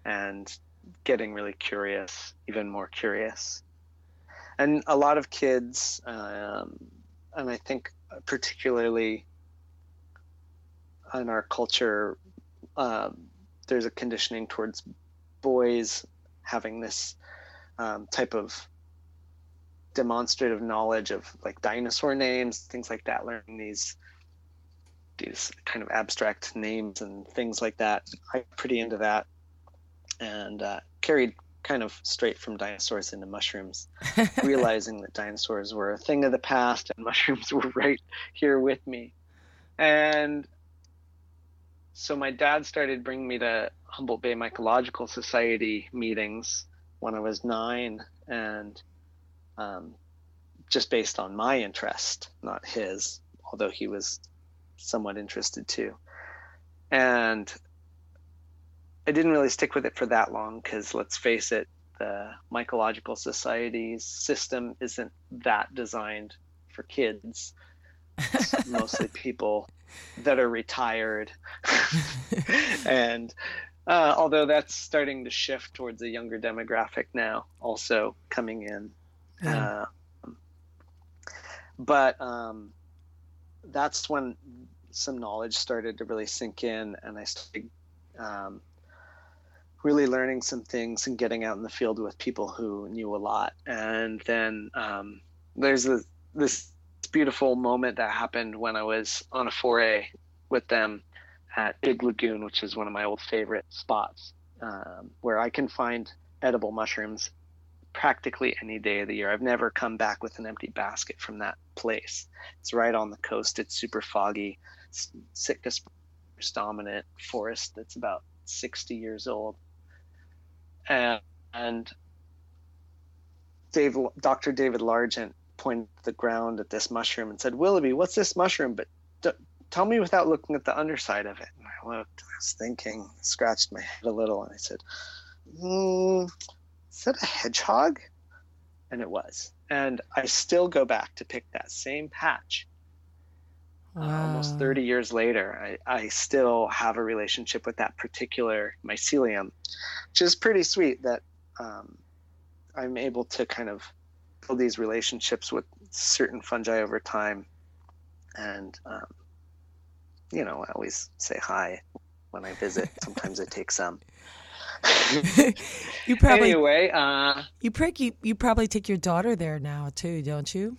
Speaker 17: and getting really curious, even more curious. And a lot of kids, um, and I think particularly in our culture, um, there's a conditioning towards boys having this um, type of demonstrative knowledge of like dinosaur names, things like that, learning these these kind of abstract names and things like that. I'm pretty into that, and uh, carried kind of straight from dinosaurs into mushrooms, realizing that dinosaurs were a thing of the past and mushrooms were right here with me. And so my dad started bringing me to Humboldt Bay Mycological Society meetings when I was nine, and um, just based on my interest, not his, although he was somewhat interested too. And I didn't really stick with it for that long because let's face it, the Mycological Society's system isn't that designed for kids. It's mostly people that are retired. and uh, although that's starting to shift towards a younger demographic now, also coming in. Uh, but um, that's when some knowledge started to really sink in, and I started um, really learning some things and getting out in the field with people who knew a lot. And then um, there's a, this beautiful moment that happened when I was on a foray with them at Big Lagoon, which is one of my old favorite spots, um, where I can find edible mushrooms practically any day of the year. I've never come back with an empty basket from that place. It's right on the coast. It's super foggy. Sitka spruce dominant forest that's about 60 years old. And, and Dave, Dr. David Largent pointed the ground at this mushroom and said, Willoughby, what's this mushroom? But tell me without looking at the underside of it. And I looked, I was thinking, scratched my head a little, and I said, mm, Is that a hedgehog? And it was. And I still go back to pick that same patch. Wow. Uh, almost 30 years later, I, I still have a relationship with that particular mycelium, which is pretty sweet that um, I'm able to kind of build these relationships with certain fungi over time. And, um, you know, I always say hi when I visit. Sometimes I take some.
Speaker 16: you probably
Speaker 17: anyway. Uh,
Speaker 16: you, prick, you you probably take your daughter there now too, don't you?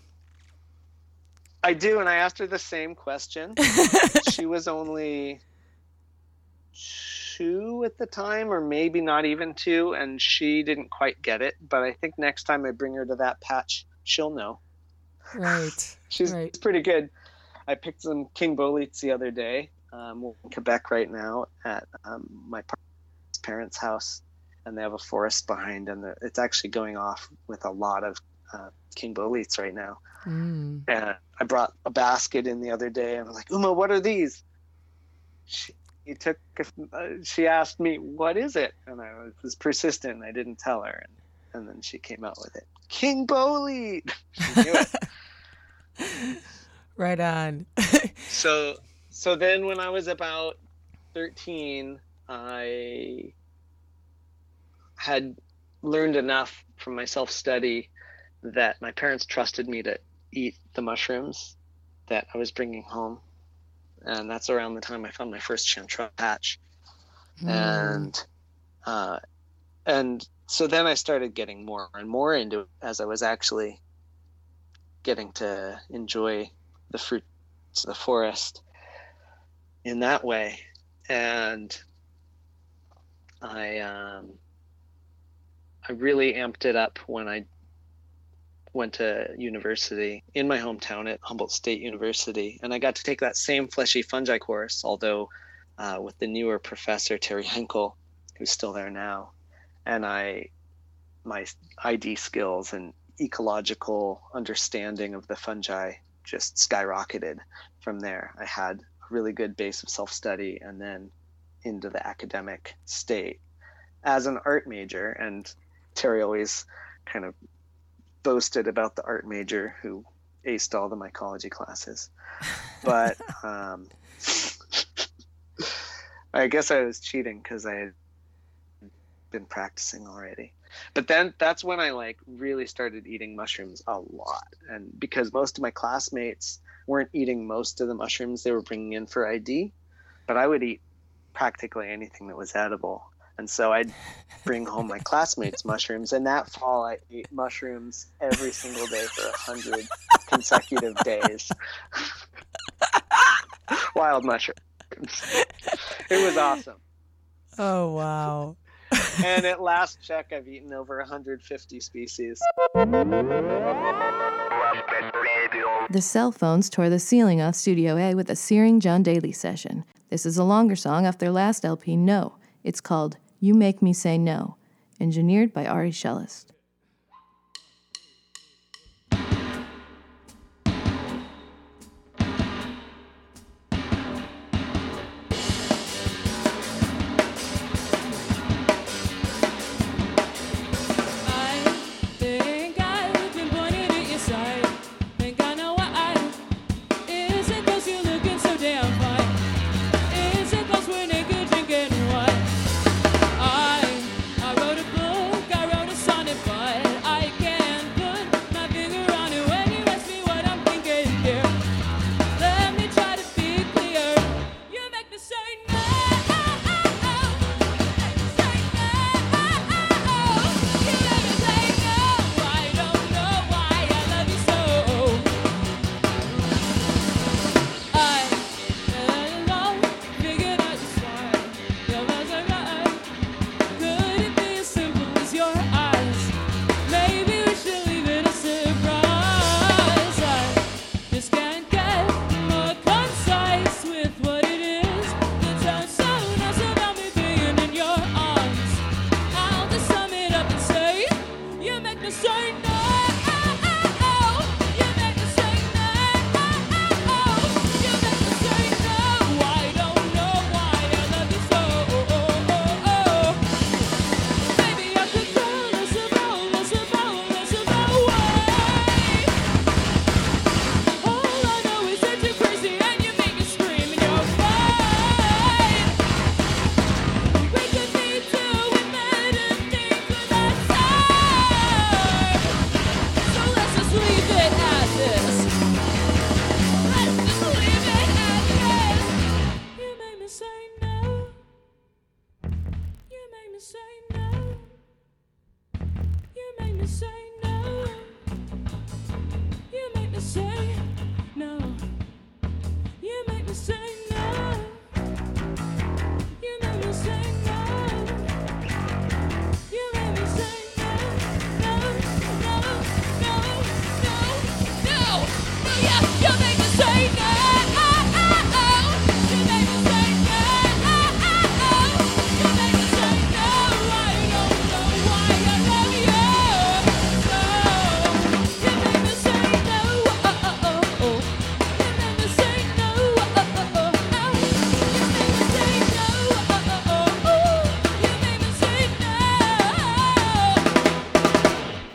Speaker 17: I do, and I asked her the same question. she was only two at the time, or maybe not even two, and she didn't quite get it. But I think next time I bring her to that patch, she'll know.
Speaker 16: Right.
Speaker 17: She's
Speaker 16: right.
Speaker 17: pretty good. I picked some king boletes the other day. Um, we're in Quebec right now at um, my parents' house, and they have a forest behind, and it's actually going off with a lot of uh, king boletes right now.
Speaker 16: Mm.
Speaker 17: And I brought a basket in the other day, and I'm like, Uma, what are these? She he took. Uh, she asked me, "What is it?" And I was persistent. And I didn't tell her, and, and then she came out with it. King bolete. She knew it.
Speaker 16: right on.
Speaker 17: so, so then when I was about thirteen, I had learned enough from my self study that my parents trusted me to eat the mushrooms that I was bringing home. And that's around the time I found my first chanterelle patch. Mm. And uh, and so then I started getting more and more into it as I was actually getting to enjoy the fruits of the forest in that way. And I um, I really amped it up when I went to university in my hometown at Humboldt State University, and I got to take that same fleshy fungi course, although uh, with the newer professor Terry Henkel, who's still there now, and I, my ID skills and ecological understanding of the fungi just skyrocketed from there. I had a really good base of self study, and then into the academic state as an art major, and Terry always kind of boasted about the art major who aced all the mycology classes. But um, I guess I was cheating because I had been practicing already. But then that's when I like really started eating mushrooms a lot, and because most of my classmates weren't eating most of the mushrooms they were bringing in for ID, but I would eat practically anything that was edible. And so I'd bring home my classmates' mushrooms. And that fall, I ate mushrooms every single day for a hundred consecutive days. Wild mushrooms. It was awesome.
Speaker 16: Oh, wow.
Speaker 17: And at last check, I've eaten over 150 species.
Speaker 1: The cell phones tore the ceiling off Studio A with a searing John Daly session. This is a longer song off their last LP, No. It's called you Make Me Say No, engineered by Ari Shellist.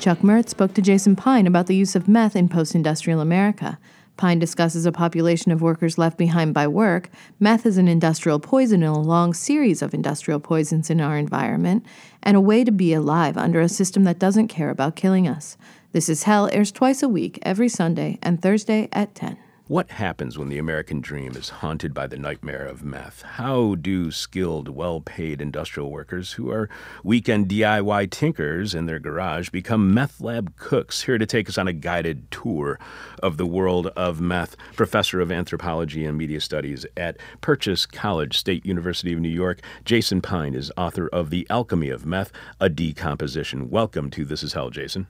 Speaker 1: Chuck Mertz spoke to Jason Pine about the use of meth in post industrial America. Pine discusses a population of workers left behind by work. Meth is an industrial poison in a long series of industrial poisons in our environment, and a way to be alive under a system that doesn't care about killing us. This is Hell airs twice a week, every Sunday and Thursday at 10.
Speaker 6: What happens when the American dream is haunted by the nightmare of meth? How do skilled, well paid industrial workers who are weekend DIY tinkers in their garage become meth lab cooks? Here to take us on a guided tour of the world of meth, professor of anthropology and media studies at Purchase College, State University of New York, Jason Pine is author of The Alchemy of Meth, a Decomposition. Welcome to This Is Hell, Jason.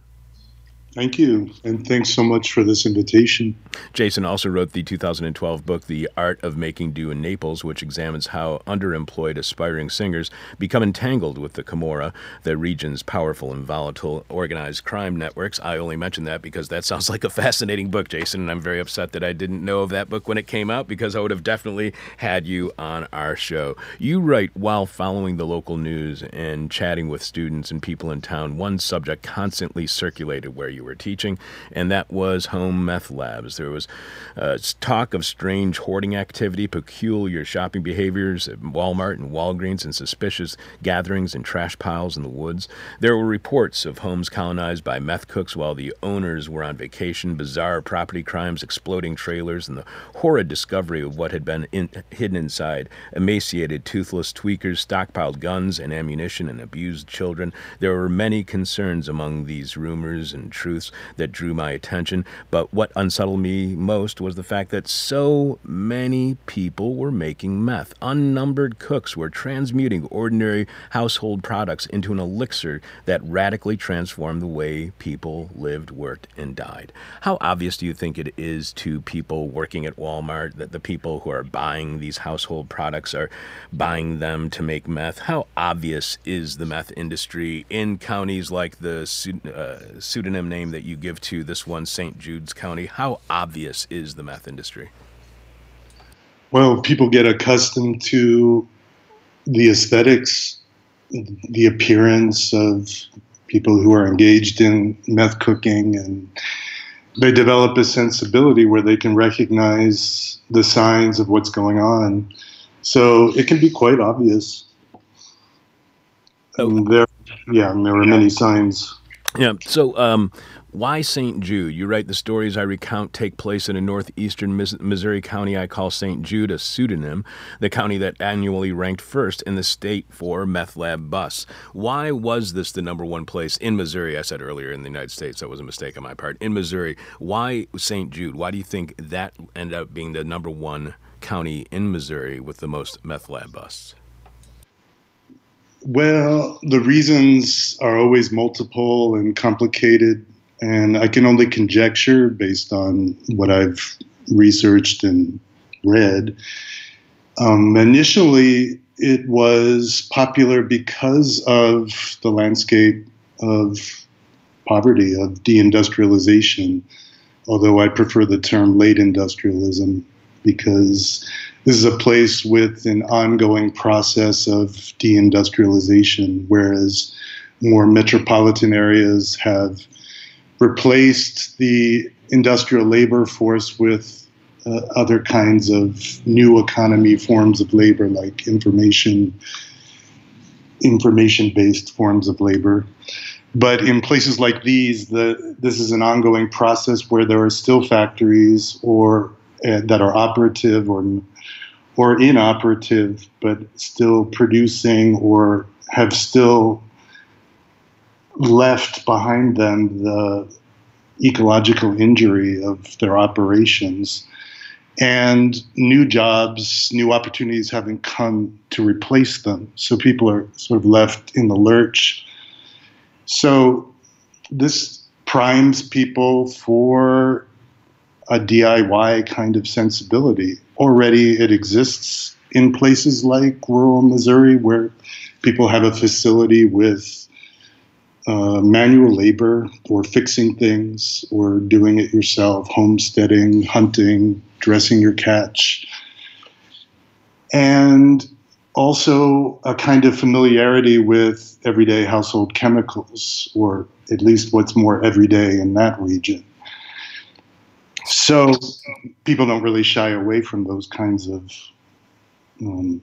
Speaker 18: Thank you, and thanks so much for this invitation.
Speaker 6: Jason also wrote the 2012 book, The Art of Making Do in Naples, which examines how underemployed aspiring singers become entangled with the Camorra, the region's powerful and volatile organized crime networks. I only mention that because that sounds like a fascinating book, Jason, and I'm very upset that I didn't know of that book when it came out because I would have definitely had you on our show. You write while following the local news and chatting with students and people in town. One subject constantly circulated where you you were teaching, and that was home meth labs. There was uh, talk of strange hoarding activity, peculiar shopping behaviors at Walmart and Walgreens, and suspicious gatherings and trash piles in the woods. There were reports of homes colonized by meth cooks while the owners were on vacation, bizarre property crimes, exploding trailers, and the horrid discovery of what had been in, hidden inside emaciated, toothless tweakers, stockpiled guns and ammunition, and abused children. There were many concerns among these rumors and truths truths that drew my attention. But what unsettled me most was the fact that so many people were making meth. Unnumbered cooks were transmuting ordinary household products into an elixir that radically transformed the way people lived, worked, and died. How obvious do you think it is to people working at Walmart that the people who are buying these household products are buying them to make meth? How obvious is the meth industry in counties like the uh, pseudonym name? Name that you give to this one, St. Jude's County. How obvious is the meth industry?
Speaker 18: Well, people get accustomed to the aesthetics, the appearance of people who are engaged in meth cooking, and they develop a sensibility where they can recognize the signs of what's going on. So it can be quite obvious. Oh. There, yeah, and there are many signs.
Speaker 6: Yeah. So, um, why St. Jude? You write the stories I recount take place in a northeastern Missouri county I call St. Jude, a pseudonym, the county that annually ranked first in the state for meth lab busts. Why was this the number one place in Missouri? I said earlier in the United States. That was a mistake on my part. In Missouri, why St. Jude? Why do you think that ended up being the number one county in Missouri with the most meth lab busts?
Speaker 18: Well, the reasons are always multiple and complicated, and I can only conjecture based on what I've researched and read. Um, initially, it was popular because of the landscape of poverty, of deindustrialization, although I prefer the term late industrialism because this is a place with an ongoing process of deindustrialization, whereas more metropolitan areas have replaced the industrial labor force with uh, other kinds of new economy forms of labor, like information information based forms of labor. But in places like these, the, this is an ongoing process where there are still factories or uh, that are operative or or inoperative, but still producing or have still left behind them the ecological injury of their operations. And new jobs, new opportunities haven't come to replace them. So people are sort of left in the lurch. So this primes people for a DIY kind of sensibility. Already it exists in places like rural Missouri where people have a facility with uh, manual labor or fixing things or doing it yourself, homesteading, hunting, dressing your catch. And also a kind of familiarity with everyday household chemicals, or at least what's more everyday in that region. So people don't really shy away from those kinds of um,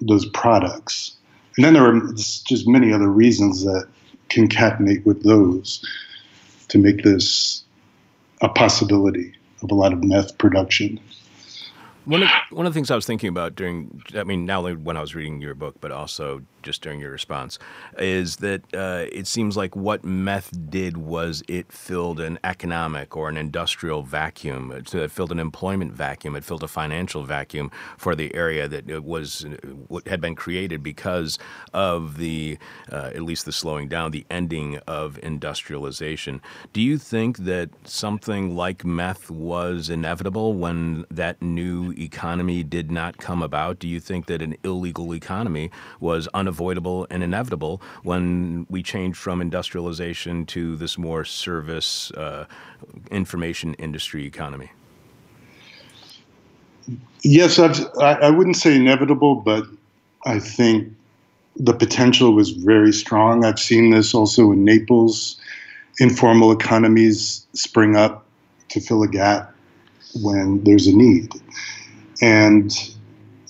Speaker 18: those products. And then there are just many other reasons that concatenate with those to make this a possibility of a lot of meth production.
Speaker 6: One of, one of the things I was thinking about during, I mean, not only when I was reading your book, but also just during your response, is that uh, it seems like what meth did was it filled an economic or an industrial vacuum. It filled an employment vacuum. It filled a financial vacuum for the area that it was had been created because of the, uh, at least the slowing down, the ending of industrialization. Do you think that something like meth was inevitable when that new economy did not come about? Do you think that an illegal economy was unavoidable and inevitable when we change from industrialization to this more service uh, information industry economy?
Speaker 18: Yes, I've, I, I wouldn't say inevitable, but I think the potential was very strong. I've seen this also in Naples. Informal economies spring up to fill a gap when there's a need. And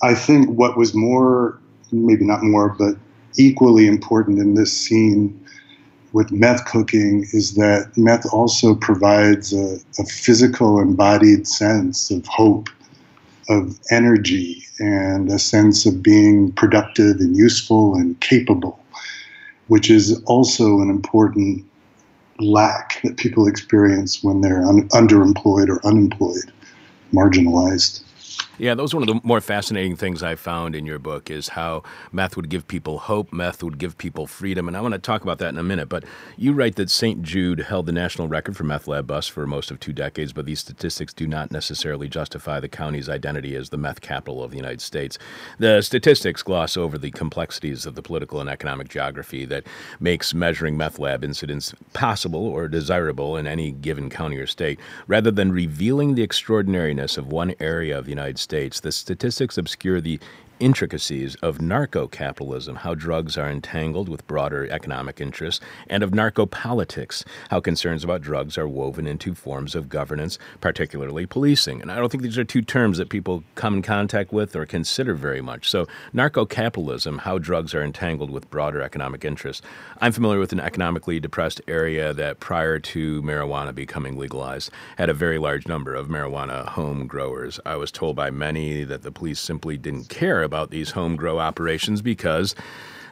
Speaker 18: I think what was more, maybe not more, but equally important in this scene with meth cooking is that meth also provides a, a physical embodied sense of hope, of energy, and a sense of being productive and useful and capable, which is also an important lack that people experience when they're un- underemployed or unemployed, marginalized.
Speaker 6: Yeah, that was one of the more fascinating things I found in your book is how meth would give people hope, meth would give people freedom, and I want to talk about that in a minute. But you write that St. Jude held the national record for meth lab busts for most of two decades, but these statistics do not necessarily justify the county's identity as the meth capital of the United States. The statistics gloss over the complexities of the political and economic geography that makes measuring meth lab incidents possible or desirable in any given county or state, rather than revealing the extraordinariness of one area of the United States States, the statistics obscure the intricacies of narco capitalism, how drugs are entangled with broader economic interests, and of narco politics, how concerns about drugs are woven into forms of governance, particularly policing. And I don't think these are two terms that people come in contact with or consider very much. So, narco capitalism, how drugs are entangled with broader economic interests. I'm familiar with an economically depressed area that prior to marijuana becoming legalized had a very large number of marijuana home growers. I was told by many that the police simply didn't care about these home grow operations because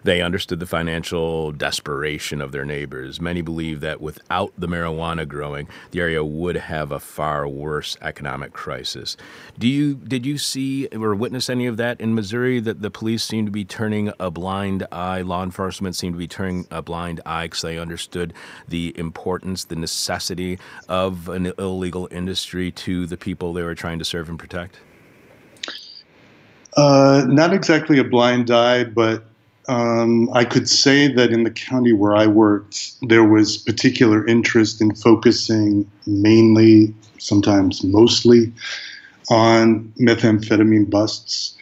Speaker 6: they understood the financial desperation of their neighbors. Many believe that without the marijuana growing, the area would have a far worse economic crisis. Do you did you see or witness any of that in Missouri? That the police seem to be turning a blind eye, law enforcement seemed to be turning a blind eye because they understood the importance, the necessity of an illegal industry to the people they were trying to serve and protect.
Speaker 18: Uh, not exactly a blind eye, but um, I could say that in the county where I worked, there was particular interest in focusing mainly, sometimes mostly, on methamphetamine busts.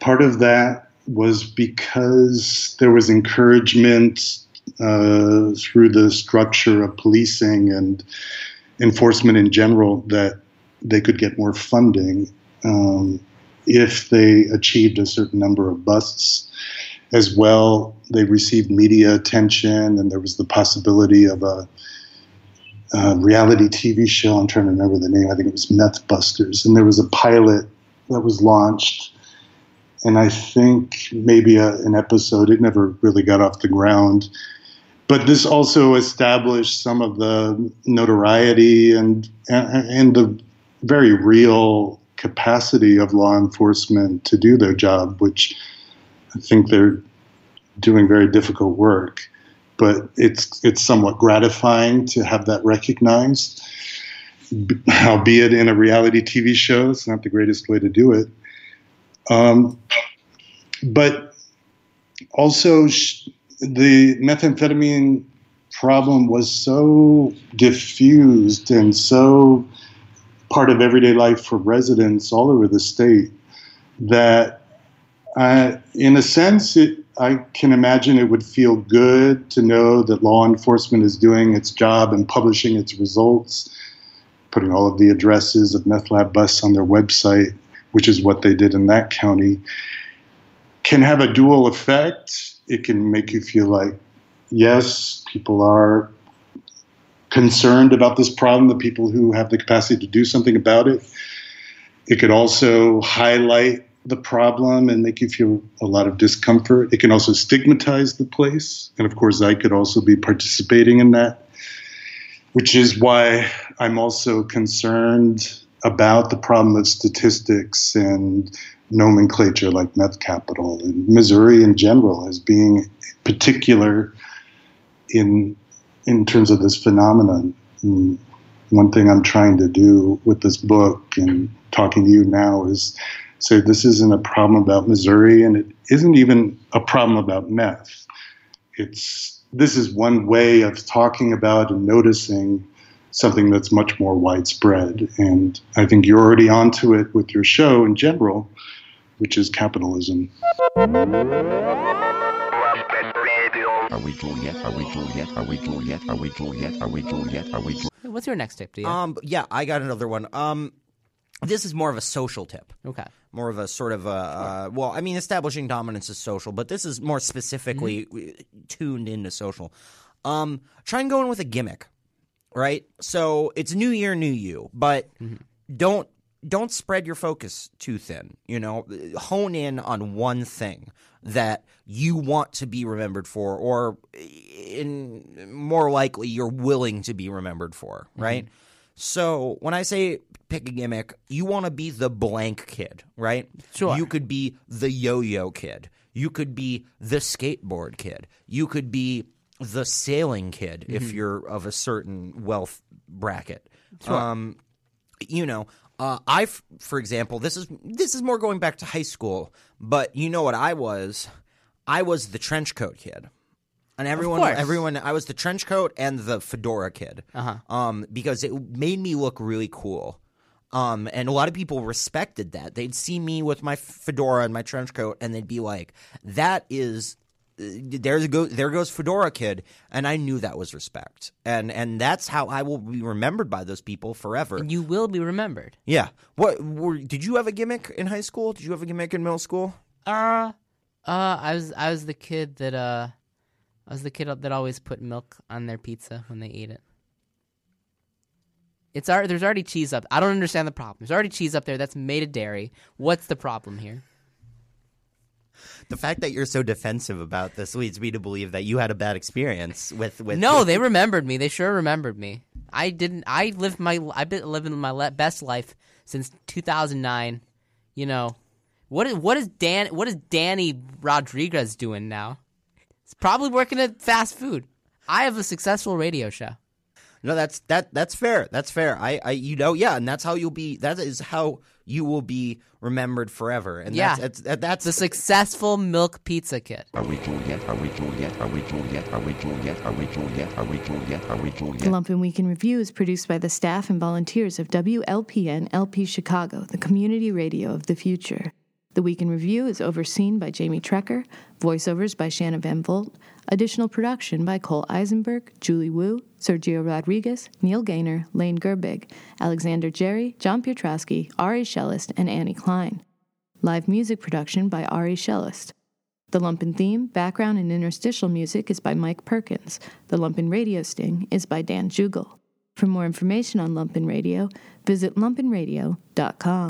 Speaker 18: Part of that was because there was encouragement uh, through the structure of policing and enforcement in general that they could get more funding. Um, if they achieved a certain number of busts. As well, they received media attention, and there was the possibility of a, a reality TV show. I'm trying to remember the name. I think it was Meth Busters, and there was a pilot that was launched, and I think maybe a, an episode. It never really got off the ground, but this also established some of the notoriety and, and the very real capacity of law enforcement to do their job, which I think they're doing very difficult work. But it's it's somewhat gratifying to have that recognized, albeit in a reality TV show. It's not the greatest way to do it. Um, but also, sh- the methamphetamine problem was so diffused and so part of everyday life for residents all over the state that Uh, in a sense, it, I can imagine it would feel good to know that law enforcement is doing its job and publishing its results, putting all of the addresses of meth lab busts on their website, which is what they did in that county. Can have a dual effect. It can make you feel like, yes, people are concerned about this problem, the people who have the capacity to do something about it. It could also highlight the problem and make you feel a lot of discomfort. It can also stigmatize the place. And of course, I could also be participating in that, which is why I'm also concerned about the problem of statistics and nomenclature like meth capital and Missouri in general as being particular in in terms of this phenomenon. And one thing I'm trying to do with this book and talking to you now is say this isn't a problem about Missouri and it isn't even a problem about meth. It's this is one way of talking about and noticing something that's much more widespread. And I think you're already onto it with your show in general, which is capitalism.
Speaker 19: Are we Juliet? Are we Juliet? Are we Juliet? Are we Juliet? Are we Juliet? Are we Juliet?
Speaker 20: What's your next tip, do you?
Speaker 21: Um, yeah, I got another one. Um, this is more of a social tip.
Speaker 20: Okay.
Speaker 21: More of a sort of a uh, well, I mean, establishing dominance is social, but this is more specifically
Speaker 20: Mm-hmm.
Speaker 21: tuned into social. Um, try and go in with a gimmick, right? So it's new year, new you, but
Speaker 20: Mm-hmm.
Speaker 21: don't don't spread your focus too thin. You know, hone in on one thing that you want to be remembered for, or in more likely you're willing to be remembered for, right? So when I say pick a gimmick, you want to be the blank kid, right?
Speaker 20: Sure.
Speaker 21: You could be the yo-yo kid. You could be the skateboard kid. You could be the sailing kid if
Speaker 20: Mhm.
Speaker 21: you're of a certain wealth bracket.
Speaker 20: Sure.
Speaker 21: Um, you know, uh, I, for example, this is this is more going back to high school, but you know what I was? I was the trench coat kid. And everyone, everyone, I was the trench coat and the fedora kid,
Speaker 20: Uh-huh.
Speaker 21: um, because it made me look really cool. Um, and a lot of people respected that. They'd see me with my fedora and my trench coat, and they'd be like, "That is, there's go, there goes fedora kid," and I knew that was respect, and and that's how I will be remembered by those people forever.
Speaker 20: And you will be remembered.
Speaker 21: Yeah. What were, did you have a gimmick in high school? Did you have a gimmick in middle school?
Speaker 20: Uh, uh, I was I was the kid that uh, I was the kid that always put milk on their pizza when they ate it. It's already there's already cheese up. I don't understand the problem. There's already cheese up there that's made of dairy. What's the problem here?
Speaker 21: The fact that you're so defensive about this leads me to believe that you had a bad experience with with.
Speaker 20: No, they remembered me. They sure remembered me. I didn't. I lived my. I've been living my le- best life since 2009. You know, what is what is Dan? What is Danny Rodriguez doing now? He's probably working at fast food. I have a successful radio show.
Speaker 21: No, that's that that's fair. That's fair. I, I you know yeah, and that's how you'll be. That is how you will be remembered forever. And
Speaker 20: yeah,
Speaker 21: that's that's, that's
Speaker 20: the successful milk pizza kid.
Speaker 19: Are we Juliet? Are we Juliet? Are we Juliet? Are we Juliet? Are we Juliet? Are we Juliet? Are we
Speaker 1: The
Speaker 19: Juliet?
Speaker 1: Lumpen Week in Review is produced by the staff and volunteers of WLPN LP Chicago, the community radio of the future. The Week in Review is overseen by Jamie Trecker, voiceovers by Shanna Van Volt, additional production by Cole Eisenberg, Julie Wu, Sergio Rodriguez, Neil Gaynor, Lane Gerbig, Alexander Jerry, John Pietrowski, Ari Shellist, and Annie Klein. Live music production by Ari Shellist. The Lumpen theme, background, and interstitial music is by Mike Perkins. The Lumpen radio sting is by Dan Jugel. For more information on Lumpen Radio, visit lumpenradio.com.